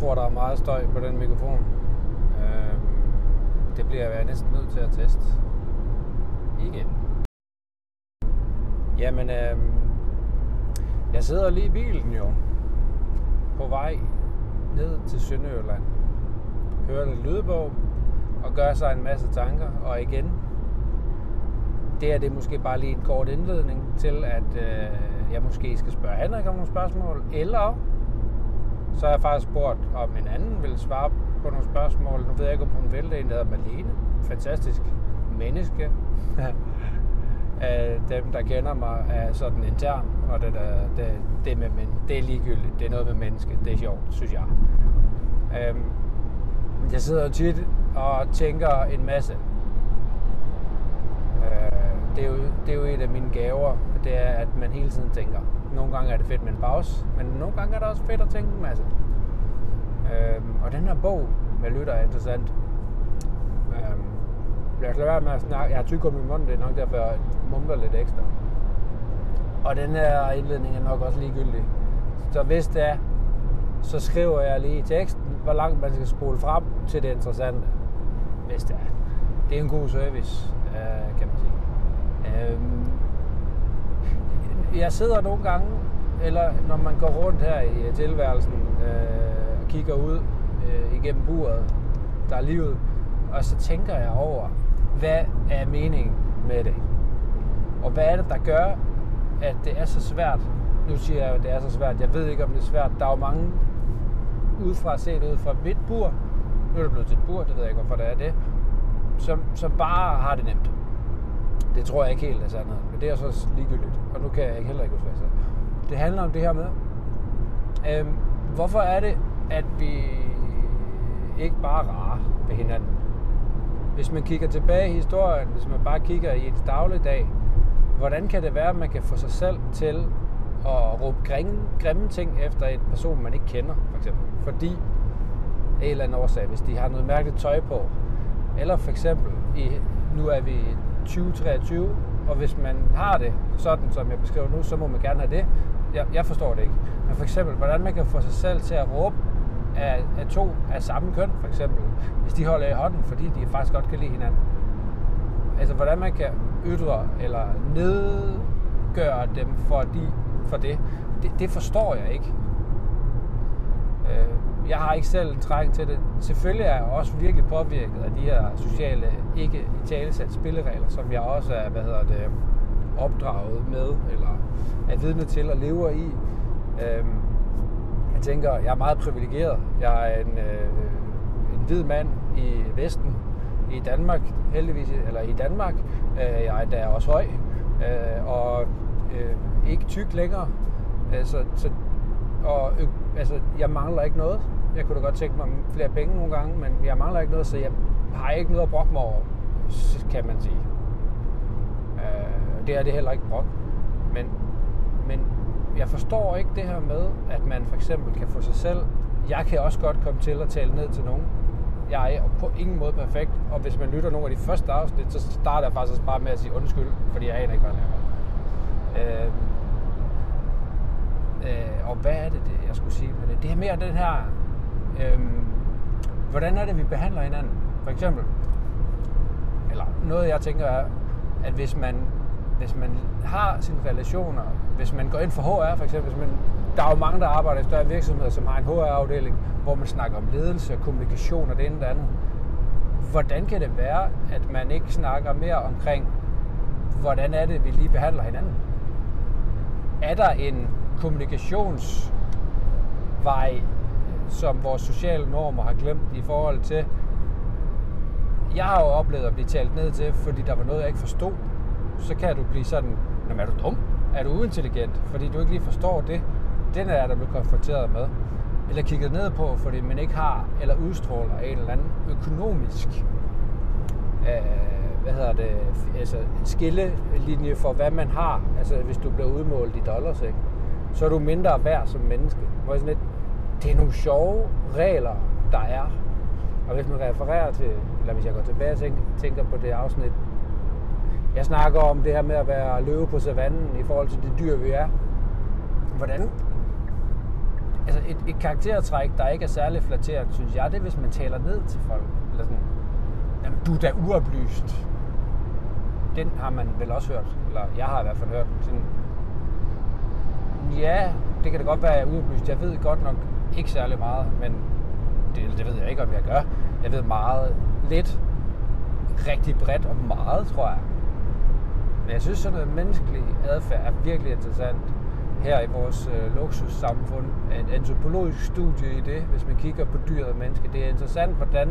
tror, der er meget støj på den mikrofon. Øh, det bliver jeg næsten nødt til at teste. Igen. Jamen, øh, jeg sidder lige i bilen jo. På vej ned til Sønderjylland. Hører lidt lydbog og gør sig en masse tanker. Og igen, det er det måske bare lige en kort indledning til, at øh, jeg måske skal spørge Henrik om nogle spørgsmål. Eller så har jeg faktisk spurgt, om en anden vil svare på nogle spørgsmål. Nu ved jeg ikke, om hun vil det. En, der hedder Malene. Fantastisk menneske. dem, der kender mig, er sådan intern, og det, der, det, det, med, men det er ligegyldigt. Det er noget med menneske. Det er sjovt, synes jeg. Øhm, jeg sidder jo tit og tænker en masse. Øh, det, er jo, det er jo et af mine gaver, det er, at man hele tiden tænker. Nogle gange er det fedt med en pause, men nogle gange er det også fedt at tænke en masse. Øhm, og den her bog med lytter er interessant. Øhm, lad os lade være med at snakke. Jeg har tyk om i munden, det er nok derfor, jeg mumler lidt ekstra. Og den her indledning er nok også ligegyldig. Så hvis det er, så skriver jeg lige i teksten, hvor langt man skal spole frem til det interessante. Hvis det er. Det er en god service, øh, kan man sige. Øhm, jeg sidder nogle gange, eller når man går rundt her i øh, tilværelsen, øh, og kigger ud øh, igennem buret, der er livet, og så tænker jeg over, hvad er meningen med det? Og hvad er det, der gør, at det er så svært? Nu siger jeg, at det er så svært. Jeg ved ikke, om det er svært. Der er jo mange udefra set ud fra mit bur. Nu er det blevet til et bur, det ved jeg ikke, hvorfor det er det. Som, som bare har det nemt. Det tror jeg ikke helt er sandheden, men det er så ligegyldigt. Og nu kan jeg ikke heller ikke huske, hvad jeg sagde. Det handler om det her med, øhm, hvorfor er det, at vi ikke bare rarer ved hinanden? Hvis man kigger tilbage i historien, hvis man bare kigger i et dagligdag, hvordan kan det være, at man kan få sig selv til at råbe grimme, grimme ting efter en person, man ikke kender, for eksempel? Fordi af en eller anden årsag, hvis de har noget mærkeligt tøj på, eller for eksempel, i, nu er vi 2023, og hvis man har det sådan, som jeg beskriver nu, så må man gerne have det. Jeg, jeg forstår det ikke. Men for eksempel, hvordan man kan få sig selv til at råbe af, af to af samme køn, for eksempel, hvis de holder i hånden, fordi de faktisk godt kan lide hinanden. Altså, hvordan man kan ytre eller nedgøre dem for, de, for det, det, det forstår jeg ikke. Øh, jeg har ikke selv træk til det. Selvfølgelig er jeg også virkelig påvirket af de her sociale, ikke i talesat spilleregler, som jeg også er, hvad hedder det, opdraget med, eller er vidne til og lever i. Øh, jeg tænker, jeg er meget privilegeret. Jeg er en, øh, en hvid mand i Vesten, i Danmark, heldigvis, eller i Danmark. Øh, jeg er da også høj, øh, og øh, ikke tyk længere. Øh, så, så, og altså, jeg mangler ikke noget. Jeg kunne da godt tænke mig flere penge nogle gange, men jeg mangler ikke noget, så jeg har ikke noget at brokke mig over, kan man sige. Øh, det er det heller ikke brok. Men, men jeg forstår ikke det her med, at man for eksempel kan få sig selv... Jeg kan også godt komme til at tale ned til nogen. Jeg er på ingen måde perfekt, og hvis man lytter nogle af de første afsnit, så starter jeg faktisk bare med at sige undskyld, fordi jeg aner ikke, hvad jeg laver. Øh, øh, og hvad er det, det, jeg skulle sige med det? Det er mere den her... Øh, hvordan er det, vi behandler hinanden? For eksempel, eller noget jeg tænker er, at hvis man hvis man har sine relationer, hvis man går ind for HR for eksempel, hvis man, der er jo mange, der arbejder i større virksomheder, som har en HR-afdeling, hvor man snakker om ledelse, kommunikation og det ene og det andet. Hvordan kan det være, at man ikke snakker mere omkring, hvordan er det, vi lige behandler hinanden? Er der en kommunikationsvej, som vores sociale normer har glemt i forhold til, jeg har jo oplevet at blive talt ned til, fordi der var noget, jeg ikke forstod så kan du blive sådan, er du dum? Er du uintelligent? Fordi du ikke lige forstår det. Den er der blevet konfronteret med. Eller kigget ned på, fordi man ikke har eller udstråler en eller anden økonomisk øh, hvad hedder det, altså skillelinje for, hvad man har. Altså hvis du bliver udmålt i dollars, ikke? Så er du mindre værd som menneske. Hvor sådan lidt, det er nogle sjove regler, der er. Og hvis man refererer til, eller hvis jeg går tilbage og tænker på det afsnit, jeg snakker om det her med at være løve på savannen i forhold til det dyr, vi er. Hvordan? altså et, et karaktertræk, der ikke er særlig flatterende, synes jeg, det er, hvis man taler ned til folk. Eller sådan, jamen, du er da uoplyst. Den har man vel også hørt, eller jeg har i hvert fald hørt. Sådan, ja, det kan da godt være, at jeg er uoplyst. Jeg ved godt nok ikke særlig meget, men det, det ved jeg ikke, om jeg gør. Jeg ved meget lidt, rigtig bredt og meget, tror jeg. Men jeg synes, sådan noget menneskelig adfærd er virkelig interessant her i vores øh, luksussamfund. Et antropologisk studie i det, hvis man kigger på dyret og menneske. Det er interessant, hvordan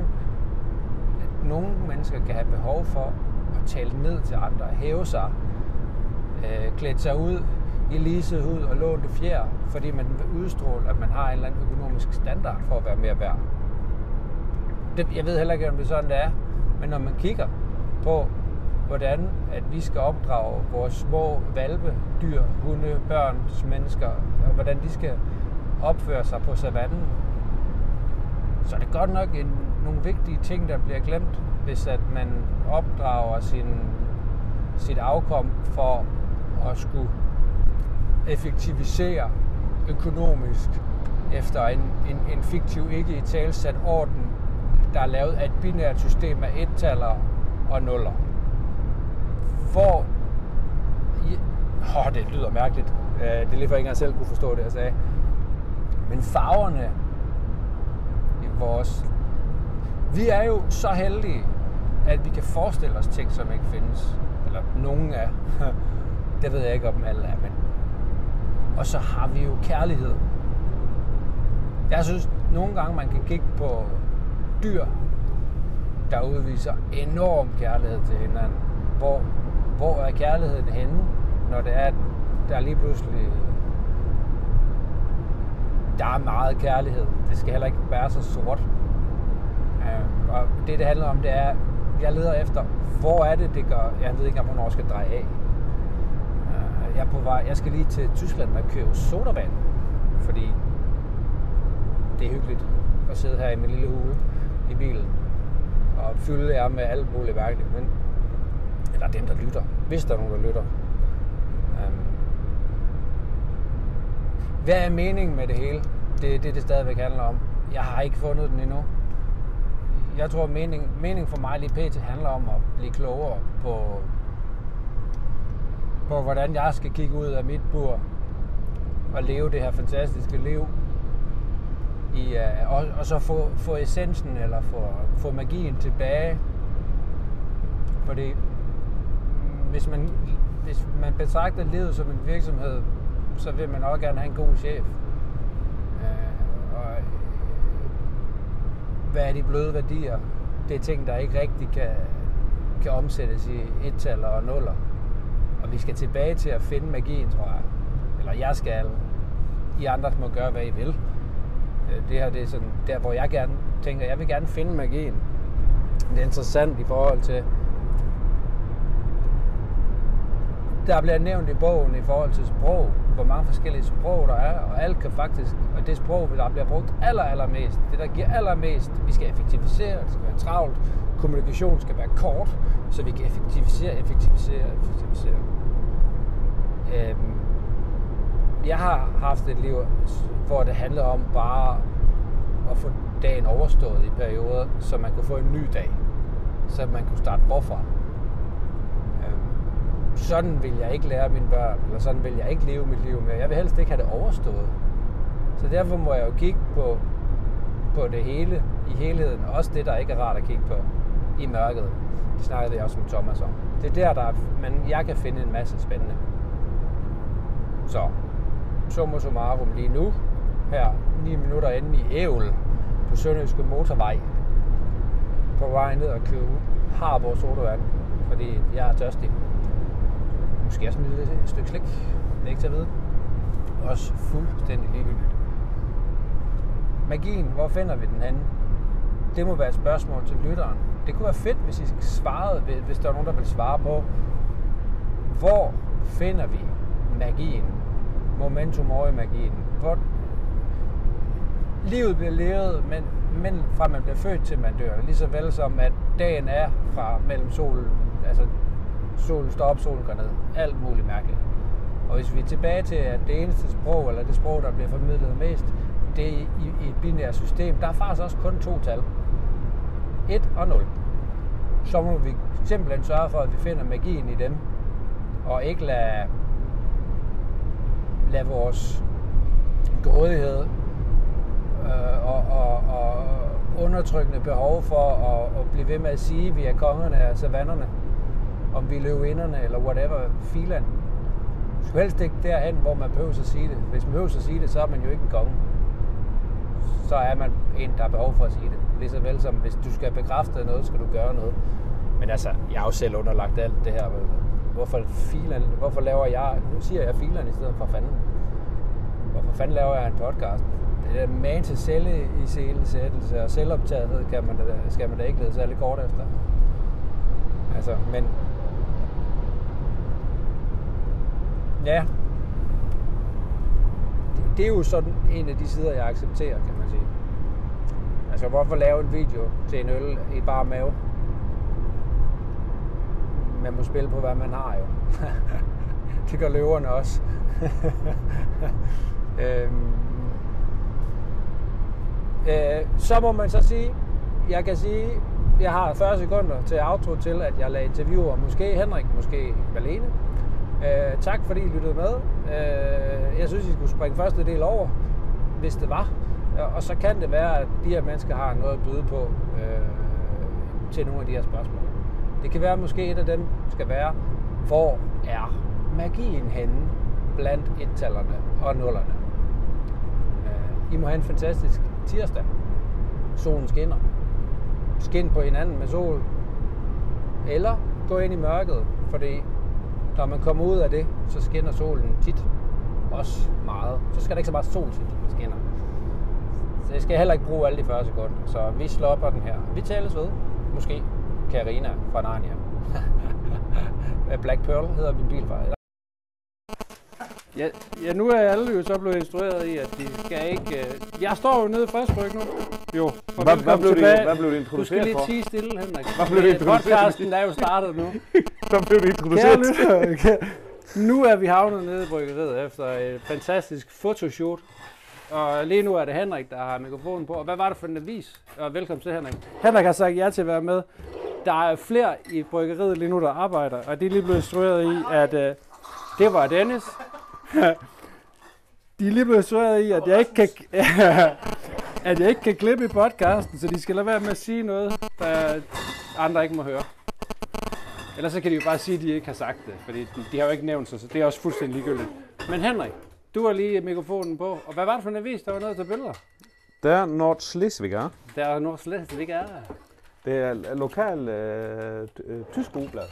at nogle mennesker kan have behov for at tale ned til andre, hæve sig, øh, klæde sig ud i leaset hud og lånte fjer, fordi man vil udstråle, at man har en eller anden økonomisk standard for at være mere værd. Det, jeg ved heller ikke, om det er sådan, det er, men når man kigger på, hvordan at vi skal opdrage vores små valpe, dyr, hunde, børn, mennesker, og hvordan de skal opføre sig på savannen, så er det godt nok en, nogle vigtige ting, der bliver glemt, hvis at man opdrager sin, sit afkom for at skulle effektivisere økonomisk efter en, en, en fiktiv, ikke i talsat orden, der er lavet af et binært system af ettaller og nuller. Hvor... Åh, oh, det lyder mærkeligt. Øh, det er lige for, at jeg selv kunne forstå det, jeg sagde. Men farverne i vores... Vi er jo så heldige, at vi kan forestille os ting, som ikke findes. Eller nogen er. Det ved jeg ikke, om alle er, men og så har vi jo kærlighed. Jeg synes nogle gange, man kan kigge på dyr, der udviser enorm kærlighed til hinanden. Hvor, hvor er kærligheden henne, når det er, at der lige pludselig der er meget kærlighed. Det skal heller ikke være så sort. Øhm, og det, det handler om, det er, jeg leder efter, hvor er det, det gør, jeg ved ikke, hvornår jeg skal dreje af jeg er på vej, jeg skal lige til Tyskland og købe sodavand, fordi det er hyggeligt at sidde her i min lille hule i bilen og fylde jer med alt muligt mærkeligt, men eller dem, der lytter, hvis der er nogen, der lytter. Um, hvad er meningen med det hele? Det er det, det stadigvæk handler om. Jeg har ikke fundet den endnu. Jeg tror, mening, mening for mig lige pt. handler om at blive klogere på på, hvordan jeg skal kigge ud af mit bur og leve det her fantastiske liv. I, uh, og, og så få, få essensen eller få, få magien tilbage. Fordi hvis man, hvis man betragter livet som en virksomhed, så vil man også gerne have en god chef. Uh, og, øh, hvad er de bløde værdier? Det er ting, der ikke rigtig kan, kan omsættes i et og nuller. Og vi skal tilbage til at finde magien, tror jeg. Eller jeg skal. I andre må gøre, hvad I vil. Øh, det her det er sådan, der, hvor jeg gerne tænker, jeg vil gerne finde magien. Det er interessant i forhold til, der bliver nævnt i bogen i forhold til sprog, hvor mange forskellige sprog der er, og alt kan faktisk, og det sprog, der bliver brugt aller, allermest, det der giver allermest, vi skal effektivisere, det skal være travlt, kommunikation skal være kort, så vi kan effektivisere, effektivisere, effektivisere. Øhm, jeg har haft et liv, hvor det handler om bare at få dagen overstået i perioder, så man kunne få en ny dag, så man kunne starte forfra. Øhm, sådan vil jeg ikke lære mine børn, eller sådan vil jeg ikke leve mit liv mere. Jeg vil helst ikke have det overstået. Så derfor må jeg jo kigge på, på det hele, i helheden, også det, der ikke er rart at kigge på i mørket. Det snakkede jeg også med Thomas om. Det er der, der er, man, jeg kan finde en masse spændende. Så, summa summarum lige nu, her 9 minutter inde i Ævl på Sønderjyske Motorvej, på vej ned og købe Harborg sodavand, fordi jeg er tørstig. Måske også en lille stykke slik, det er ikke til at vide. Også fuldstændig ligegyldigt. Magien, hvor finder vi den henne? Det må være et spørgsmål til lytteren det kunne være fedt, hvis I svarede, hvis der er nogen, der vil svare på, hvor finder vi magien? Momentum mori magien. Hvor livet bliver levet, men, men fra man bliver født til man dør. Lige så vel som at dagen er fra mellem solen, altså solen står op, solen går ned. Alt muligt mærkeligt. Og hvis vi er tilbage til, at det eneste sprog, eller det sprog, der bliver formidlet mest, det i, i et binært system, der er faktisk også kun to tal. 1 og 0. Så må vi simpelthen sørge for, at vi finder magien i dem, og ikke lade, lade vores grådighed øh, og, og, og undertrykkende behov for at, at blive ved med at sige, at vi er kongerne af savannerne, om vi er løvinderne eller whatever, filan. Du skal helst ikke derhen, hvor man behøver at sige det. Hvis man behøver at sige det, så er man jo ikke en konge. Så er man en, der har behov for at sige det. Lige vel som hvis du skal bekræfte noget, skal du gøre noget. Men altså, jeg har jo selv underlagt alt det her. Hvorfor, filen, hvorfor laver jeg, nu siger jeg filen i stedet for fanden. Hvorfor fanden laver jeg en podcast? Det er man til celle i selvsættelse og selvoptagethed kan man da, skal man da ikke lede særlig kort efter. Altså, men... Ja. Det, er jo sådan en af de sider, jeg accepterer, kan man sige. Altså, hvorfor lave en video til en øl i bare mave? Man må spille på, hvad man har jo. det gør løverne også. øhm, øh, så må man så sige, jeg kan sige, jeg har 40 sekunder til outro til, at jeg lader interviewer måske Henrik, måske Malene. Øh, tak fordi I lyttede med. Øh, jeg synes, I skulle springe første del over, hvis det var. Øh, og så kan det være, at de her mennesker har noget at byde på øh, til nogle af de her spørgsmål. Det kan være, at måske et af dem skal være, hvor er magien henne blandt ettallerne og nullerne? Øh, I må have en fantastisk tirsdag. Solen skinner. Skin på hinanden med sol. Eller gå ind i mørket, fordi når man kommer ud af det, så skinner solen tit også meget. Så skal der ikke så meget sol til, at skinner. Så jeg skal heller ikke bruge alle de 40 sekunder. Så vi slopper den her. Vi tales ved. Måske Karina fra Narnia. Black Pearl hedder min bil faktisk. Ja, ja, nu er alle jo så blevet instrueret i, at de skal ikke... Uh... Jeg står jo nede i friskryk nu. Jo. Hvad, hvad, blev det, hvad blev det introduceret Du skal lige for? tige stille, Henrik. Hvad blev det introduceret Podcasten er jo startet nu. Hvad blev det introduceret lytter, kære- nu er vi havnet nede i bryggeriet efter et fantastisk fotoshoot. Og lige nu er det Henrik, der har mikrofonen på. Og hvad var det for en avis? Og velkommen til, Henrik. Henrik har sagt ja til at være med. Der er flere i bryggeriet lige nu, der arbejder. Og de er lige blevet instrueret i, at uh, det var Dennis. De er lige blevet instrueret i, at jeg ikke kan... at jeg ikke kan klippe i podcasten, så de skal lade være med at sige noget, der andre ikke må høre. Ellers så kan de jo bare sige, at de ikke har sagt det, fordi de, de har jo ikke nævnt sig, så det er også fuldstændig ligegyldigt. Men Henrik, du har lige mikrofonen på, og hvad var det for en avis, der var noget til billeder? Der Nordschleswiger. Der er noget slet ikke er. Det er lokal øh, øh, tysk ugeblad.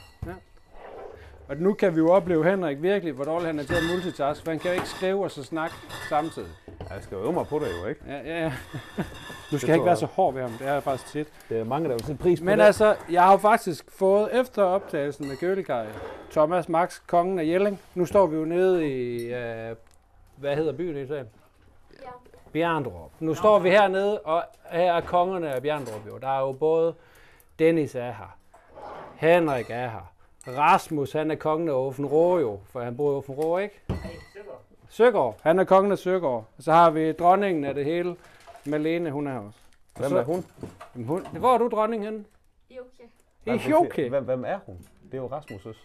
Og nu kan vi jo opleve Henrik virkelig, hvor dårlig han er til at multitask, for han kan jo ikke skrive og så snakke samtidig. Jeg skal øve mig på det jo, ikke? Ja, ja, ja. Du skal ikke være så hård ved ham, det er jeg faktisk tit. Det er mange, der vil sætte pris på Men det. altså, jeg har jo faktisk fået efter optagelsen med Kølikaj, Thomas Max, kongen af Jelling. Nu står vi jo nede i, øh, hvad hedder byen i sagen? Bjerndrup. Nu står vi hernede, og her er kongerne af Bjerndrup jo. Der er jo både Dennis er her, Henrik er her, Rasmus han er kongen af Offenrå jo, for han bor i Offenrå, ikke? Søgaard. Han er kongen af Søgaard. Og så har vi dronningen af det hele, Malene, hun er her også. Og Hvem så- er hun? Jamen, hun, hvor er du dronning henne? Okay. I Hjoke. Hvem, hvem er hun? Det er jo Rasmus'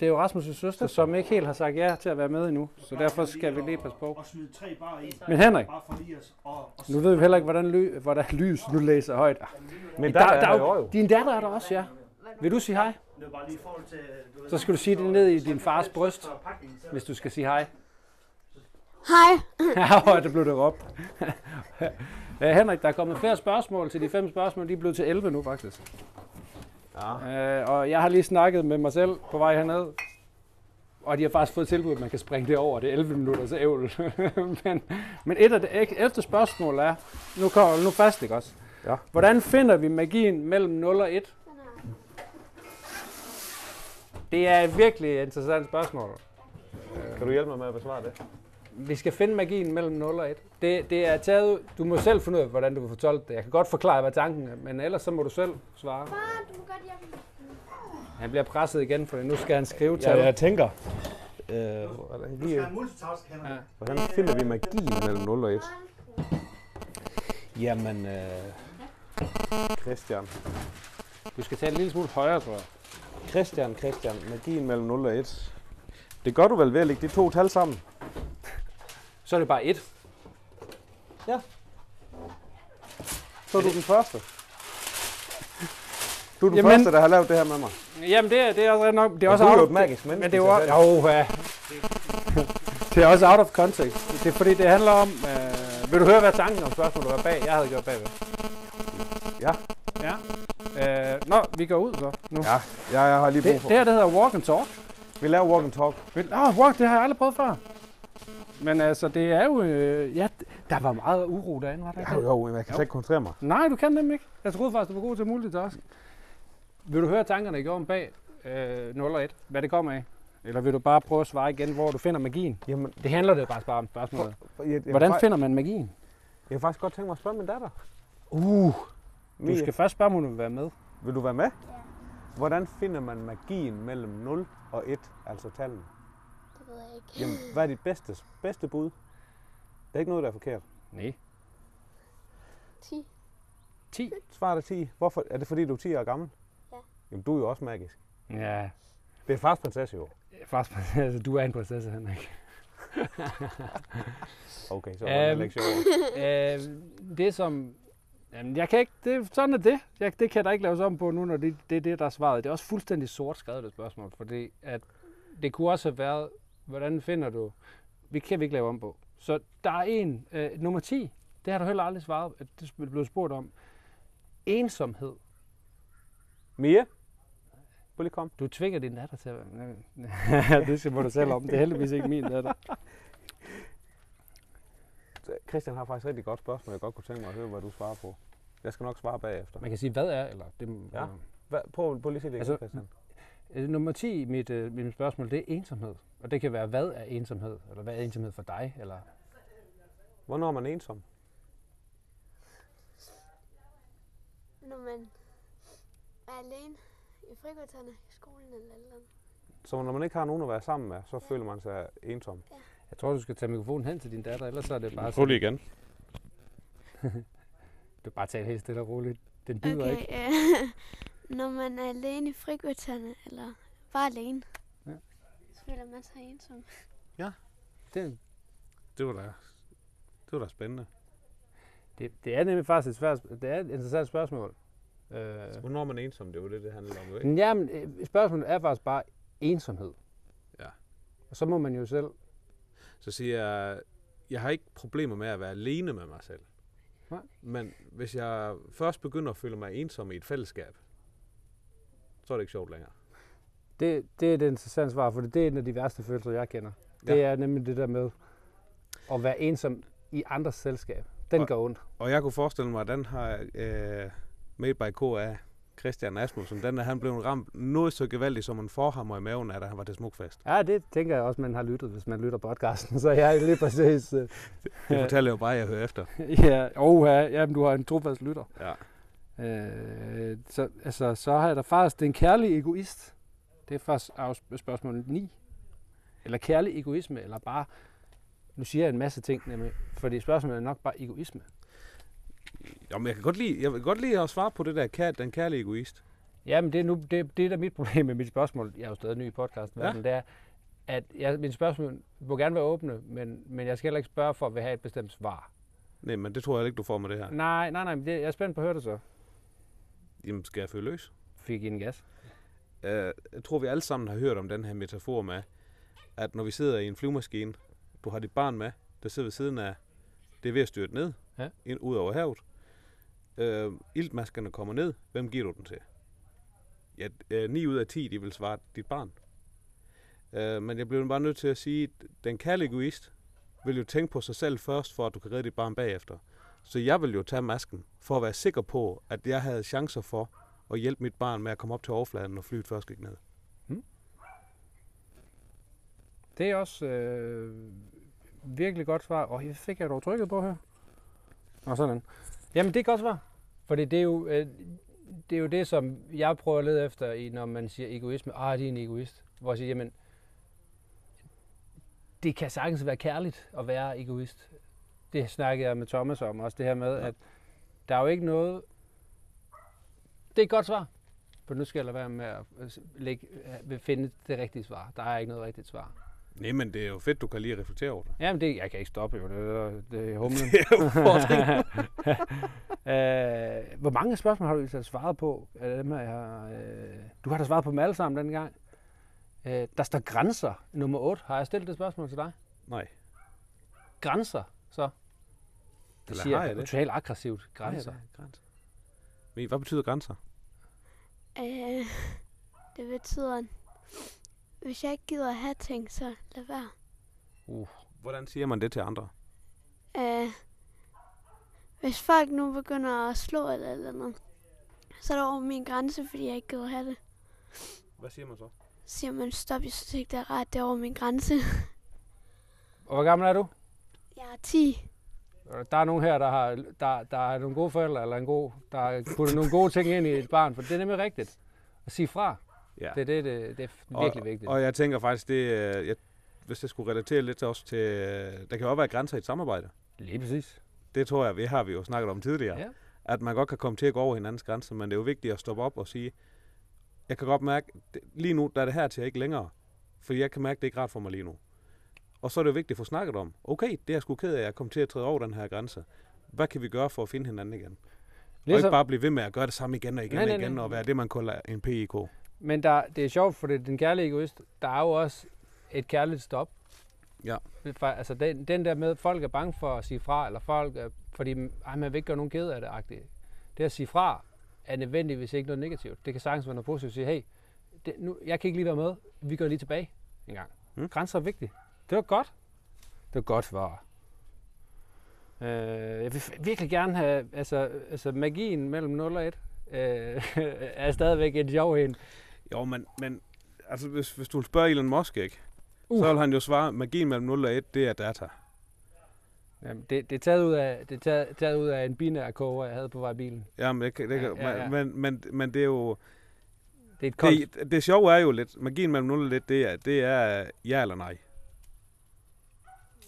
Det er jo Rasmus' søster, som ikke helt har sagt ja til at være med endnu. Så derfor skal vi lige passe på. Og smide tre bare i. Men Henrik, Bare for lige at... Og, og nu ved vi heller ikke, hvordan, ly, hvordan lys nu læser højt. Men Der, der, der, er er jo, jo. din datter er der også, ja. Vil du sige hej? Det er bare lige i forhold til... Du ved, Så skal du sige det ned i din fars bryst, hvis du skal sige hej. Hej. Ja, det blev det råbt. Ja, Henrik, der er kommet flere spørgsmål til de fem spørgsmål. De er blevet til 11 nu, faktisk. Ja. Øh, og jeg har lige snakket med mig selv på vej herned. Og de har faktisk fået tilbud, at man kan springe det over. Det er 11 minutters ævl. men, men et af det efter spørgsmål er, nu kommer nu fast, ikke også? Ja. Hvordan finder vi magien mellem 0 og 1? Det er et virkelig interessant spørgsmål. Kan du hjælpe mig med at besvare det? Vi skal finde magien mellem 0 og 1. Det, det er taget ud. Du må selv finde ud af, hvordan du vil fortolke det. Jeg kan godt forklare, hvad tanken er, men ellers så må du selv svare. Far, du må godt hjælpe Han bliver presset igen, for nu skal han skrive tal. Ja, jeg tænker. Øh, hvordan. Ja. hvordan finder vi magien mellem 0 og 1? mig. Jamen, øh, Christian. Du skal tage en lille smule højere, tror jeg. Christian, Christian, magien mellem 0 og 1. Det gør du vel ved at lægge de to tal sammen? Så er det bare et. Så er du den første. Du er den Jamen- første, der har lavet det her med mig. Jamen, det er, det er også nok... Det er Og også du er jo et magisk menneske Men det er jo. Jo, ja. Det er også out of context. Det er fordi, det handler om... Øh, vil du høre, hvad tanken om spørgsmålet var bag? Jeg havde gjort bagved. Ja. Ja. Nå, vi går ud så. Nu. Ja, ja, jeg har lige brug Det, for. det her, det hedder walk and talk. Vi laver walk and talk. Åh, oh, walk, det har jeg aldrig prøvet før. Men altså, det er jo... Øh, ja, der var meget uro derinde, var der ikke? Jo, jo, men jeg kan Jo. ikke koncentrere mig. Nej, du kan nemlig ikke. Jeg troede faktisk, du var god til multitask. Vil du høre tankerne, jeg gjorde om bag øh, 0 og 1? Hvad det kommer af? Eller vil du bare prøve at svare igen, hvor du finder magien? Jamen, Det handler det bare, bare om spørgsmålet. jeg, jeg, Hvordan jeg, finder man magien? jeg kan faktisk godt tænke mig at spørge min datter. Uh, du skal først spørge, om hun vil være med. Vil du være med? Hvordan finder man magien mellem 0 og 1, altså tallene? Det ved jeg ikke. Jamen, hvad er dit bedste, bedste bud? Det er ikke noget, der er forkert. Nej. 10. 10? Svar dig 10. Hvorfor? Er det fordi, du er 10 år gammel? Ja. Jamen, du er jo også magisk. Ja, Det er fars prinsesse jo. faktisk, altså, du er en prinsesse, Henrik. Okay, så var det Øhm. um, ikke sjovt. øh, det som... Jamen, jeg kan ikke... Det, sådan er det. Jeg, det kan der ikke laves om på nu, når det, det er det, der er svaret. Det er også fuldstændig sort skrevet, det spørgsmål. Fordi at det kunne også have været, hvordan finder du... Vi kan vi ikke lave om på. Så der er en, øh, nummer 10. Det har du heller aldrig svaret. at Det er blevet spurgt om. Ensomhed. Mia? Lige kom. Du tvinger din datter til at være... det skal må du selv om. Det er heldigvis ikke min datter. Christian har faktisk et rigtig godt spørgsmål, jeg godt kunne tænke mig at høre, hvad du svarer på. Jeg skal nok svare bagefter. Man kan sige, hvad er, eller... Det, Ja. Hvad, prøv, prøv lige at sige det igen, Altså, Christian. Øh, Nummer 10 i mit, øh, mit spørgsmål, det er ensomhed. Og det kan være, hvad er ensomhed? Eller hvad er ensomhed for dig? Eller Hvornår er man ensom? Når man er alene i frikvarterne i skolen eller et eller andet. Så når man ikke har nogen at være sammen med, så føler man sig ensom. jeg tror, du skal tage mikrofonen hen til din datter, ellers så er det bare Prøv lige igen. Du bare tage det helt stille og roligt. Den bider ikke. Okay, øh, når man er alene i frikvarterne, eller bare alene, Ja. så føler man sig ensom. Det, Det var da, det var da spændende. det, det er nemlig faktisk et, svært, det er et interessant spørgsmål. Øh, Hvornår er man ensom? Det var det, det handler om, jo ikke? jamen, øh, spørgsmålet er faktisk bare ensomhed. Ja. Og så må man jo selv... Så siger jeg, jeg har ikke problemer med at være alene med mig selv. Nej. Men hvis jeg først begynder at føle mig ensom i et fællesskab, så er det ikke sjovt længere. Det, det er det interessante svar, for det er en af de værste følelser, jeg kender. Det Ja. er nemlig det der med at være ensom i andres selskab. Den Og- går ondt. Og jeg kunne forestille mig, at den har øh, Made by K af Christian Asmussen, den er han blevet ramt noget så gevaldigt, som en forhammer i maven, af, da han var til Smukfest. Ja, det tænker jeg også, man har lyttet, hvis man lytter podcasten. Så jeg er lige præcis... øh, Det fortæller jo bare, at jeg hører efter. ja, oh, ja, jamen, du har en trofast lytter. Ja. Øh, så, altså, så har jeg da faktisk den kærlige egoist. Det er faktisk spørgsmål 9. Eller kærlig egoisme, eller bare... Nu siger jeg en masse ting, nemlig, fordi spørgsmålet er nok bare egoisme. Jo, men jeg kan godt lide, jeg vil godt lide at svare på det der, kær, den kærlige egoist. Jamen, det er, nu, det, det er da mit problem med mit spørgsmål. Jeg er jo stadig ny i podcasten. Ja. Det er, at jeg, mine spørgsmål må gerne være åbne, men, men jeg skal heller ikke spørge for at vil have et bestemt svar. Nej, men det tror jeg ikke, du får med det her. Nej, nej, nej, det, jeg er spændt på at høre det så. Jamen, skal jeg føle løs? Fik I en gas? Uh, jeg tror, vi alle sammen har hørt om den her metafor med, at når vi sidder i en flyvemaskine, du har dit barn med, der sidder ved siden af, det er ved at styrte ned, Ja. ind, ud over havet. Uh, iltmaskerne kommer ned, hvem giver du den til? Ja, uh, 9 ud af 10, de vil svare dit barn. Uh, men jeg bliver bare nødt til at sige, at den kærlige egoist vil jo tænke på sig selv først, for at du kan redde dit barn bagefter. Så jeg vil jo tage masken, for at være sikker på, at jeg havde chancer for at hjælpe mit barn med at komme op til overfladen, når flyet først gik ned. Det er også øh, virkelig godt svar. Og jeg fik jeg dog trykket på her. Og sådan. Jamen, det er godt svar. Fordi det er jo, øh, det, er jo det, som jeg prøver at lede efter, i, når man siger egoisme. Ah, det er en egoist. Hvor jeg siger, jamen, det kan sagtens være kærligt at være egoist. Det snakkede jeg med Thomas om også, det her med, at Der er jo ikke noget... Det er et godt svar. For nu skal jeg lade være med at øh, lægge, øh, finde det rigtige svar. Der er ikke noget rigtigt svar. Nej, men det er jo fedt, du kan lige reflektere over det. Jamen, det, jeg kan ikke stoppe jo. Det, er- det er humlen. Det er øh, hvor mange spørgsmål har du så svaret på? Af dem, her, jeg har, øh, du har da svaret på dem alle sammen den gang. Øh, der står grænser. Nummer 8. Har jeg stillet det spørgsmål til dig? Nej. Grænser, så. Det Eller siger har jeg jeg det? totalt aggressivt. Grænser. Nej, grænser. Men hvad betyder grænser? Øh, det betyder, hvis jeg ikke gider at have ting, så lad være. Uh. Hvordan siger man det til andre? Øh, hvis folk nu begynder at slå eller eller andet, så er det over min grænse, fordi jeg ikke gider at have det. Hvad siger man så? Så siger man, stop, jeg synes ikke, det er ret, det er over min grænse. Og hvor gammel er du? Jeg er 10. Der er nogen her, der har, der, der er nogle gode forældre, eller en god, der har puttet nogle gode ting ind i et barn, for det er nemlig rigtigt. At sige fra, Ja. det det, det, det er virkelig og, vigtigt. Og jeg tænker faktisk, det, øh, jeg, hvis jeg skulle relatere lidt til også til, øh, der kan jo også være grænser i et samarbejde. Lige præcis. Det tror jeg, vi har vi jo snakket om tidligere. Ja. At man godt kan komme til at gå over hinandens grænser, men det er jo vigtigt at stoppe op og sige, jeg kan godt mærke, lige nu der er det her til ikke længere. Fordi jeg kan mærke, det er ikke ret for mig lige nu. Og så er det jo vigtigt at få snakket om, okay, det er jeg sgu ked af, at jeg kom til at træde over den her grænse. Hvad kan vi gøre for at finde hinanden igen? Ligesom... Og ikke bare blive ved med at gøre det samme igen og igen Nej, og nej, igen, nej. og være det, man kalder en PIK. Men der, det er sjovt, for det den kærlige egoist. Der er jo også et kærligt stop. Ja. Altså den, den der med, at folk er bange for at sige fra, eller folk er, fordi ej, man vil ikke gøre nogen ked af det, -agtigt. Det at sige fra, er nødvendigvis ikke noget negativt. Det kan sagtens være noget positivt at sige, hey, det, nu, jeg kan ikke lige være med, vi går lige tilbage en gang. Mm. Mm. Grænser er vigtigt. Det var godt. Det var godt svar. Øh, jeg vil virkelig gerne have, altså, altså magien mellem 0 og 1 øh, er stadigvæk en sjov en. Jo, men, men altså, hvis, hvis du vil spørge Elon Musk, ikke? Uh. så vil han jo svare, magien mellem 0 og 1, det er data. Jamen, det, det, er taget ud af, det er taget, taget ud af en binær koger, jeg havde på vej i bilen. Jamen, kan- det, Ja, ja, ja. Men, men, men det er jo... Det er et konst. Det, det sjove er jo lidt, magien mellem 0 og 1, det er, det er ja eller nej.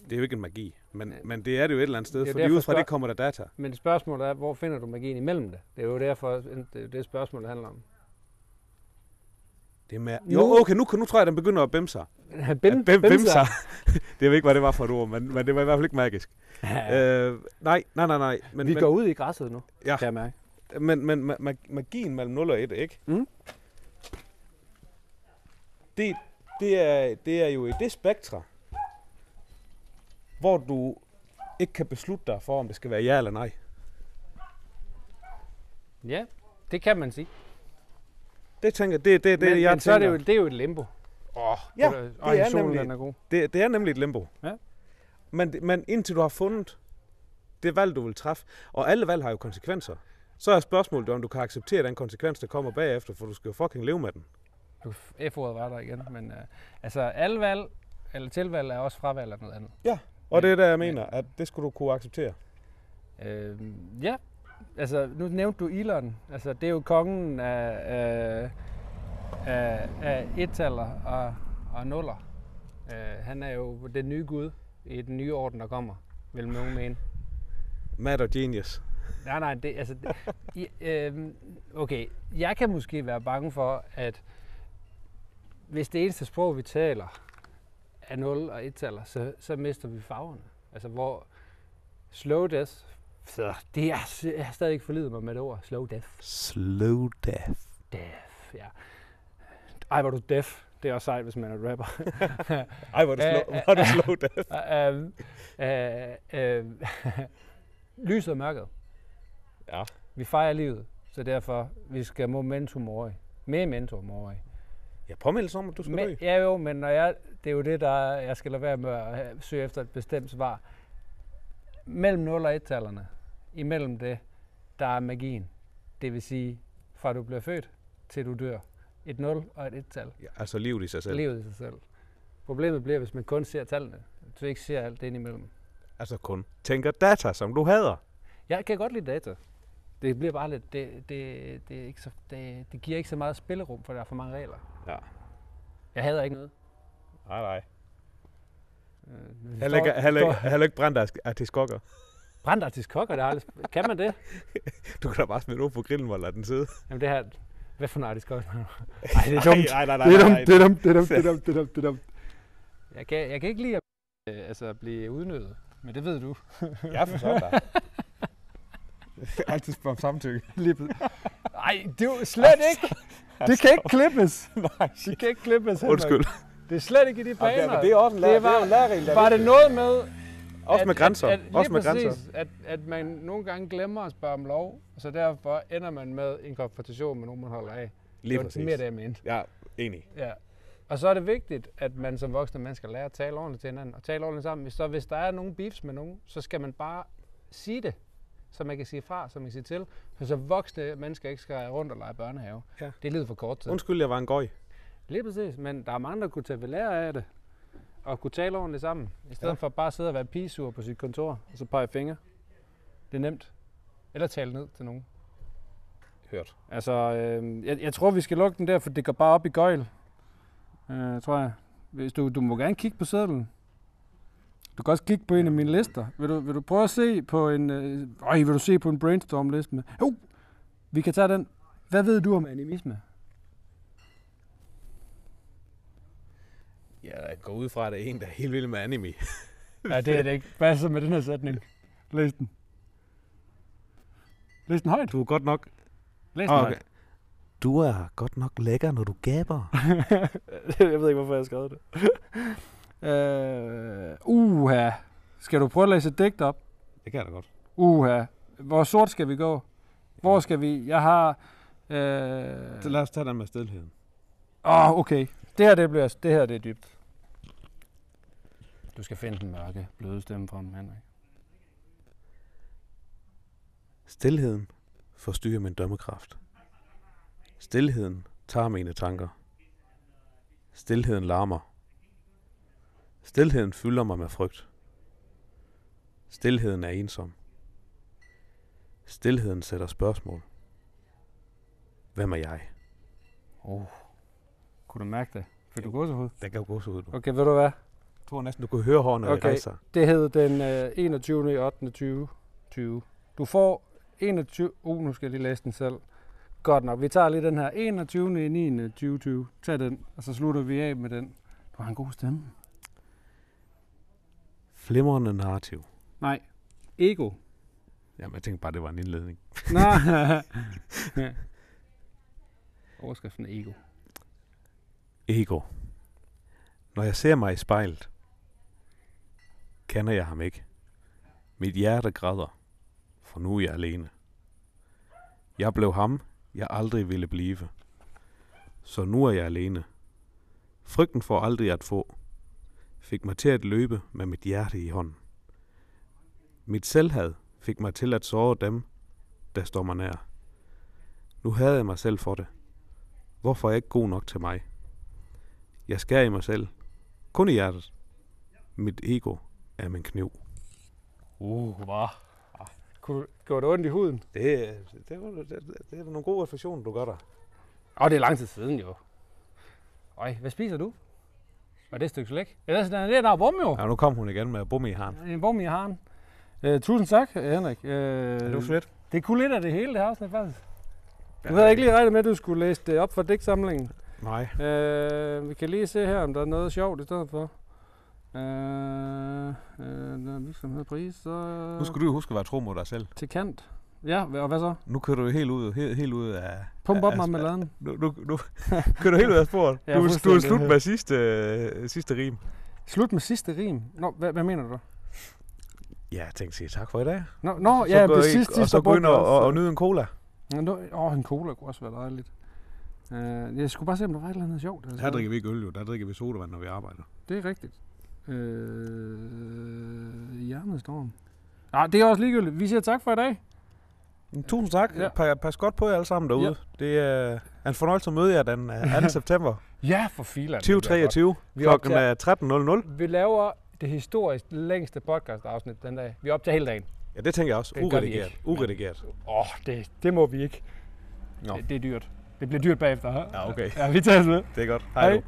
Det er jo ikke en magi, men, Ja. men det er det jo et eller andet sted, fordi derfor ud fra det kommer der data. Men spørgsmålet er, hvor finder du magien imellem det? Det er jo derfor, det er det spørgsmål, handler om. Det med, Nu- jo, okay, nu, nu tror jeg, den begynder at bimse sig. Bim, At bim, bimser. det ved ikke, hvad det var for et ord, men, men det var i hvert fald ikke magisk. Øh, nej, nej, nej, nej. Men, Vi men, går ud i græsset nu, Ja. kan jeg mærke. Men, men ma- ma- magien mellem 0 og 1, ikke? Mm. Det, det, er, det er jo i det spektra, hvor du ikke kan beslutte dig for, om det skal være ja eller nej. Ja, det kan man sige. Det tænker det, det, det, men, jeg men så er det, jo, det er jo et limbo. Åh, ja, Og, det og er solen, nemlig- den er god. det, det er nemlig et limbo. Ja. Men, det- men indtil du har fundet det valg, du vil træffe, og alle valg har jo konsekvenser, så er spørgsmålet, om du kan acceptere den konsekvens, der kommer bagefter, for du skal jo fucking leve med den. Du- F-ordet var der igen, men uh, altså alle valg, eller tilvalg er også fravalg af noget andet. Og det er der, jeg mener, at det skulle du kunne acceptere. Øh, ja, altså nu nævnte du Elon. Altså det er jo kongen af, af, af, af ettaller og, og nuller. Øh, han er jo den nye gud i den nye orden, der kommer, vil nogen mene. Mad og genius. Nej, nej, det, altså, det, i, øh, okay, jeg kan måske være bange for, at hvis det eneste sprog, vi taler, er 0 og 1-taller, så, så mister vi farverne. Altså, hvor slow death, så det er, jeg har stadig ikke forlidet mig med det ord, slow death. Slow death. Death, ja. Ej, er du deaf. Det er også sejt, hvis man er rapper. Ej, det Øh, slow, øh, er det slow death. øhm, øh, øh, lyset og mørket. Ja. Vi fejrer livet, så derfor vi skal momentum over i. Momentum over i. Jeg påmindelser om, at du skal dø. Men, ja jo, men når jeg, det er jo det, der er- jeg skal lade være med at have- søge efter et bestemt svar. Mellem 0 og 1-tallerne, imellem det, der er magien. Det vil sige, fra du bliver født til du dør. Et 0 og et 1-tal. Ja, altså livet i sig selv. Livet i sig selv. Problemet bliver, hvis man kun ser tallene. Hvis du ikke ser alt det ind imellem. Altså kun tænker data, som du hader. Jeg kan godt lide data. Det bliver bare lidt, det, det, det, er ikke så, det, det giver ikke så meget spillerum, for der er for mange regler. Ja. Jeg hader ikke noget. Nej, nej. Øh, Heller ikke, heller ikke, heller ikke brændt af, af til skokker. Brændt artiskokker, det har jeg aldrig... Kan man det? Du kan da bare smide noget på grillen og lade den sidde. Jamen det her... Hvad for en artiskokke? Nej, det er dumt. Nej, nej, nej, Det er nej, dumt, det er dumt, det er dumt, det er dumt, det er dumt, det er dumt. Jeg kan, jeg kan ikke lide at øh, altså, blive udnyttet, men det ved du. Jeg forstår dig. Altid spørge om samtykke. Lige Nej, det er jo slet ikke. Det kan ikke klippes. Nej, Det kan ikke klippes. Undskyld. Det er slet ikke i de baner. det er også en Det var- læreregel. Var det noget med... Også med grænser. At, at, Også med lige grænser. præcis, at, at man nogle gange glemmer at spørge om lov, så derfor ender man med en konfrontation med nogen, man holder af. Lige det præcis. mere det, jeg mente. Ja, enig. Ja. Og så er det vigtigt, at man som voksne mennesker lærer at tale ordentligt til hinanden og tale ordentligt sammen. Hvis, så hvis der er nogen beefs med nogen, så skal man bare sige det, så man kan sige fra, så man kan sige til. For så voksne mennesker ikke skal rundt og lege børnehave. Ja. Det er lidt for kort tid. Undskyld, jeg var en gøj. Lige præcis, men der er mange, der kunne tage ved lære af det. Og kunne tale ordentligt sammen. I stedet Ja. for bare at sidde og være pigesur på sit kontor, og så pege fingre. Det er nemt. Eller tale ned til nogen. Hørt. Altså, øh, jeg, jeg tror, vi skal lukke den der, for det går bare op i gøjl. Øh, tror jeg. Hvis du, du må gerne kigge på sedlen. Du kan også kigge på en af mine lister. Vil du, vil du prøve at se på en... Øh, øj, vil du se på en brainstorm-liste med... Jo, vi kan tage den. Hvad ved du om animisme? Jeg går ud fra, at det er en, der er helt vild med anime. Ja, det er det ikke. Hvad så med den her sætning? Læs den. Læs den højt. Du er godt nok... Læs den Okay. højt. Du er godt nok lækker, når du gaber. jeg ved ikke, hvorfor jeg har skrevet det. uh, uha. Skal du prøve at læse et digt op? Det kan jeg da godt. Uha. Hvor sort skal vi gå? Hvor skal vi? Jeg har... Øh... Så lad os tage den med stillheden. Åh, oh, okay. Det her, det, bliver, det her, det er dybt. Du skal finde den mørke, bløde stemme frem, Henrik. Stilheden forstyrrer min dømmekraft. Stilheden tager mine tanker. Stilheden larmer. Stilheden fylder mig med frygt. Stilheden er ensom. Stilheden sætter spørgsmål. Hvem er jeg? Oh. Kunne du mærke det? Fik du gåsehud? Den kan jo gå så ud. Du. Okay, ved du hvad? Tror næsten, du kunne høre hårene okay. Rejse. Det hed den øh, 21. i 8. 2020. Du får 21... Uh, nu skal jeg lige læse den selv. Godt nok. Vi tager lige den her. 21. i 9. 2020. Tag den, og så slutter vi af med den. Du har en god stemme. Flimrende narrativ. Nej. Ego. Jamen, jeg tænkte bare, det var en indledning. Nej. Overskriften er ego. Ego. Når jeg ser mig i spejlet, kender jeg ham ikke. Mit hjerte græder, for nu er jeg alene. Jeg blev ham, jeg aldrig ville blive. Så nu er jeg alene. Frygten for aldrig at få, fik mig til at løbe med mit hjerte i hånden. Mit selvhad fik mig til at såre dem, der står mig nær. Nu havde jeg mig selv for det. Hvorfor er jeg ikke god nok til mig? Jeg skærer i mig selv. Kun i hjertet. Mit ego er min kniv. Uh, hvad? Kunne, gjorde det ondt i huden? Det, det, det, det, det er nogle gode refleksioner, du gør der. Åh, oh, det er lang tid siden jo. Øj, hvad spiser du? Var det et stykke slik? Ja, det er det er der bum jo. Ja, nu kom hun igen med bumme i haren. En bum i haren. Uh, tusind tak, Henrik. Uh, Er det fedt? det kunne lidt af det hele, det her afsnit faktisk. Du havde ikke lige regnet med, at du skulle læse det op for digtsamlingen. Nej. Uh, vi kan lige se her, om der er noget sjovt i stedet for. Uh, der er virksomhed pris, så Nu skal du jo huske at være tro mod dig selv. til kant. Ja, og hvad så? Nu kører du jo helt ud, helt, helt ud af... Pump op af- marmeladen. Nu, nu, nu kører du helt ud af sporet. Ja, du, du er slut med sidste, øh, sidste rim. Slut med sidste rim. Nå, hvad, hvad mener du? Ja, jeg tænkte sige tak for i dag. Nå, nå Så ja, det i- sidste, Og så gå ind og, og, og nyde en cola. Åh, oh, en cola kunne også være dejligt. Uh, jeg skulle bare se, om der var et eller andet sjovt. Altså, Her drikker vi ikke øl, jo. Der drikker vi sodavand, når vi arbejder. Det er rigtigt. Øh, hjernestorm. Nej, det er også ligegyldigt. Vi siger tak for i dag. Men Tusind tak. Ja. Ja. Pas, godt på jer alle sammen derude. Ja. Det er en fornøjelse at møde jer den øh, 2. september Ja, for filan. 2023. Vi Klokken optager- er 13.00. Vi laver det historisk længste podcast afsnit den dag. Vi optager hele dagen. Ja, det tænker jeg også. Det Uredigeret. Uredigeret. Åh, oh, det, det må vi ikke. Nå. Det, det er dyrt. Det bliver dyrt bagefter. Ja, okay. Ja, vi tager med. Det er godt. Hej. Hej.